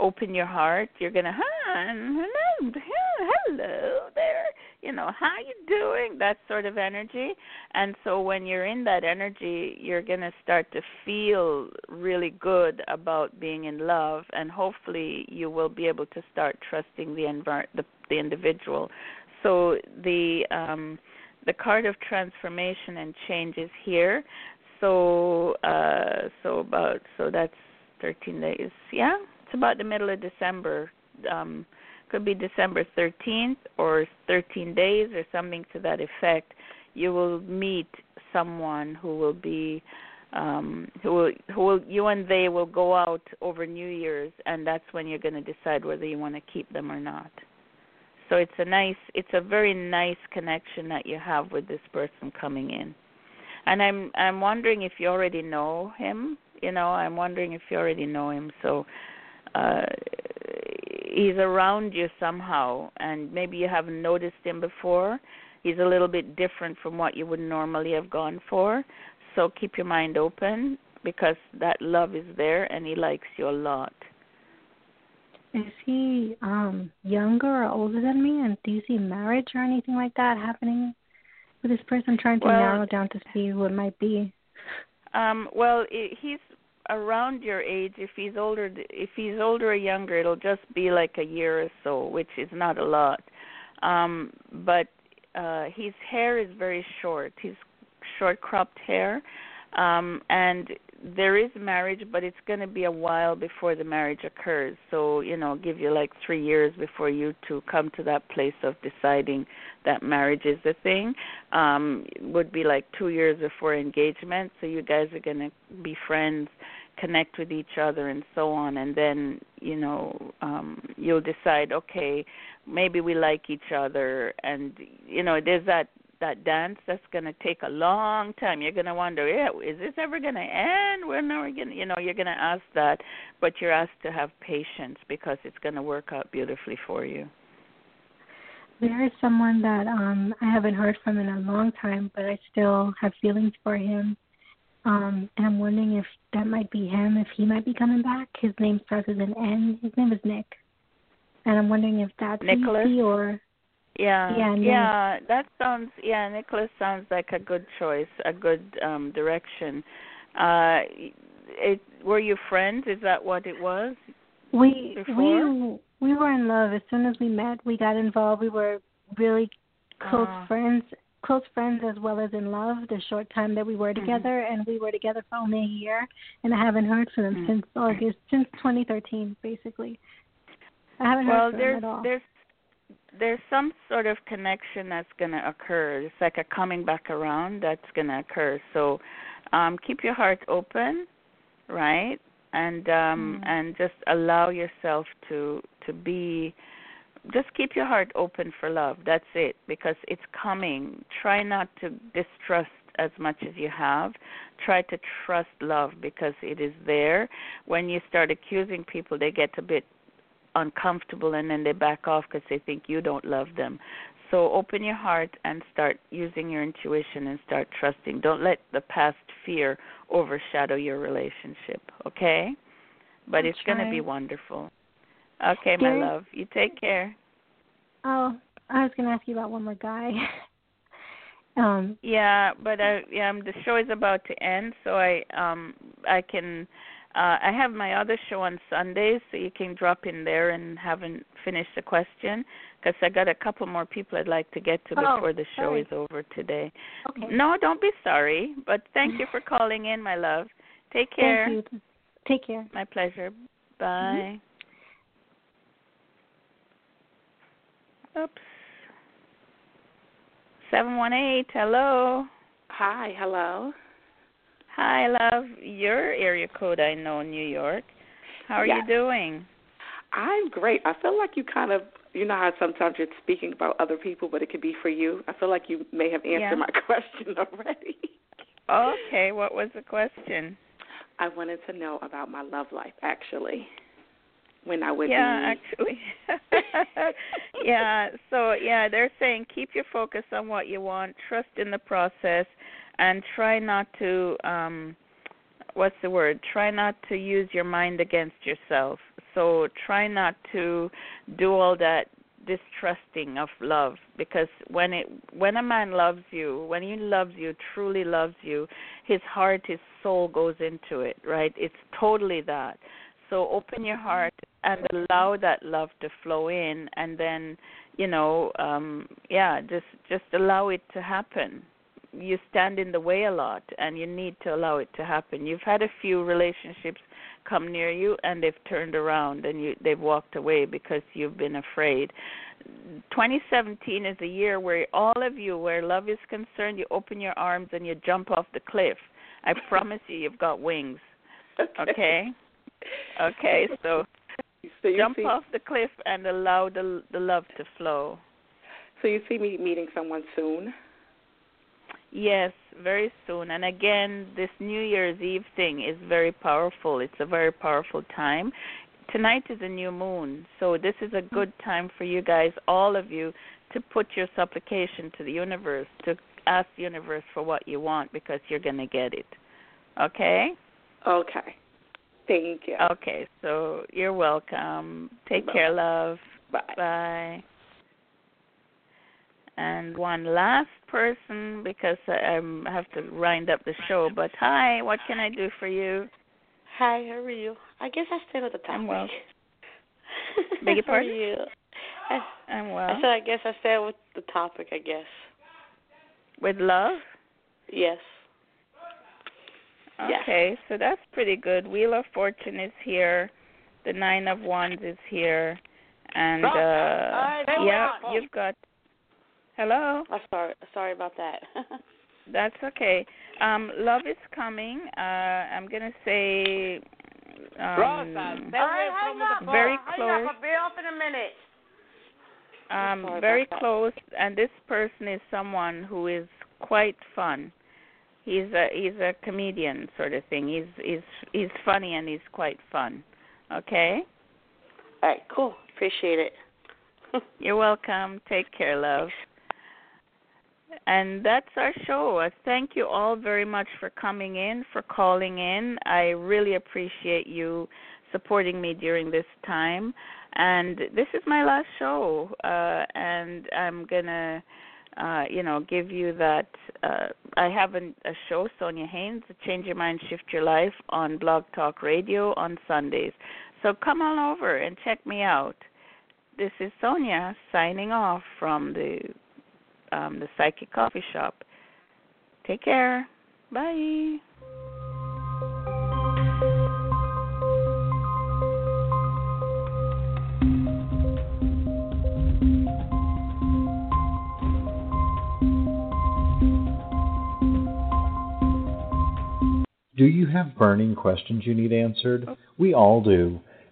open your heart. You're gonna, hi, hello, hello there. You know, how you doing? That sort of energy. And so when you're in that energy, you're gonna start to feel really good about being in love, and hopefully you will be able to start trusting the envir- the, the individual. So the um, the card of transformation and change is here. So uh, so about so that's 13 days. Yeah, about the middle of December. Um, could be December 13th or 13 days or something to that effect. You will meet someone who will be um who will who will you and they will go out over New Year's and that's when you're going to decide whether you want to keep them or not. So it's a nice it's a very nice connection that you have with this person coming in. And I'm I'm wondering if you already know him, you know, I'm wondering if you already know him. So uh he's around you somehow and maybe you haven't noticed him before. He's a little bit different from what you would normally have gone for. So keep your mind open because that love is there and he likes you a lot. is he um younger or older than me? And do you see marriage or anything like that happening with this person? Trying to Well- narrow down to see who it might be. Um, well, he's around your age. If he's older, if he's older or younger, it'll just be like a year or so, which is not a lot. Um, but uh, his hair is very short. He's short cropped hair, um, and there is marriage, but it's going to be a while before the marriage occurs. So you know, give you like three years before you two come to that place of deciding that marriage is the thing. Um, would be like two years before engagement. So you guys are going to be friends, connect with each other, and so on. And then you know, um, you'll decide, okay, maybe we like each other, and you know, there's that that dance that's going to take a long time. You're going to wonder, yeah, is this ever going to end? When are we going to, you know, you're going to ask that, but you're asked to have patience because it's going to work out beautifully for you. There is someone that um I haven't heard from in a long time, but I still have feelings for him. Um, and I'm wondering if that might be him, if he might be coming back. His name starts with an N. His name is Nick. And I'm wondering if that's Nicholas? or Yeah, Yeah, yeah, that sounds. Yeah, Nicholas sounds like a good choice, a good um direction. Uh, it were you friends? Is that what it was? we Before? we we were in love as soon as we met. We got involved. We were really close Ah. friends, close friends as well as in love. The short time that we were Mhm. together, and we were together for only a year, and I haven't heard from him Mhm. since August, since 2013, basically. I haven't well, heard from him at all. there's there's some sort of connection that's going to occur. It's like a coming back around that's going to occur. So, um keep your heart open, right? And um Mhm. and just allow yourself to to be just keep your heart open for love. That's it because it's coming. Try not to distrust as much as you have. Try to trust love because it is there. When you start accusing people, they get a bit uncomfortable and then they back off because they think you don't love them. So open your heart and start using your intuition and start trusting. Don't let the past fear overshadow your relationship, okay? But it's going to be wonderful. Okay, my love. You take care. Oh, I was going to ask you about one more guy. um, Yeah, but I yeah, um, the show is about to end, so I um I can uh I have my other show on Sundays, so you can drop in there and haven't finished the question because I got a couple more people I'd like to get to Oh, before the show sorry. is over today. okay. No, don't be sorry, but thank you for calling in, my love. Take care. Thank you. Take care. My pleasure. Bye. Oops. Seven one eight. Hello. Hi, hello. Hi, love. Your area code I know, New York. How are Yeah. you doing? I'm great. I feel like you kind of, you know how sometimes you're speaking about other people, but it could be for you. I feel like you may have answered Yeah. my question already. Okay, what was the question? I wanted to know about my love life, actually. When I would yeah, be. actually. yeah, so yeah, they're saying keep your focus on what you want, trust in the process and try not to um what's the word? Try not to use your mind against yourself. So try not to do all that distrusting of love because when it when a man loves you, when he loves you, truly loves you, his heart, his soul goes into it, right? It's totally that. So open your heart and allow that love to flow in and then, you know, um yeah, just just allow it to happen. You stand in the way a lot and you need to allow it to happen. You've had a few relationships come near you and they've turned around and you they've walked away because you've been afraid. 2017 is a year where all of you where love is concerned, you open your arms and you jump off the cliff. I promise you you've got wings. Okay? Okay, so So you jump see, off the cliff and allow the the love to flow. So you see me meeting someone soon. Yes, very soon. And again, this New Year's Eve thing is very powerful. It's a very powerful time. Tonight is a new moon, so this is a mm. good time for you guys, all of you, to put your supplication to the universe, to ask the universe for what you want because you're going to get it. Okay? Okay. Thank you. Okay, so you're welcome. Take Bye. care, love. Bye. Bye. And one last person because I um, have to wind up the show. But hi, what can I do for you? Hi, how are you? I guess I stay with the topic. I'm well. Beg your How are you? I, I'm well. I said I guess I stay with the topic. I guess. With love? Yes. Yes. Okay, so that's pretty good. Wheel of Fortune is here. The Nine of Wands is here. And uh yeah, you've got Hello? I'm sorry. Sorry about that. That's okay. Um love is coming. Uh I'm going to say um very close I'll Be off in a minute. um sorry very about that. close and this person is someone who is quite fun. He's a he's a comedian sort of thing. He's he's he's funny and he's quite fun. Okay? All right, cool. Appreciate it. You're welcome. Take care, love. And that's our show. Thank you all very much for coming in, for calling in. I really appreciate you supporting me during this time. And this is my last show, uh, and I'm gonna, uh, you know, give you that. Uh, I have an, a show, Sonia Haynes, Change Your Mind, Shift Your Life, on Blog Talk Radio on Sundays. So come on over and check me out. This is Sonia signing off from the um, the Psychic Coffee Shop. Take care. Bye. Do you have burning questions you need answered? We all do.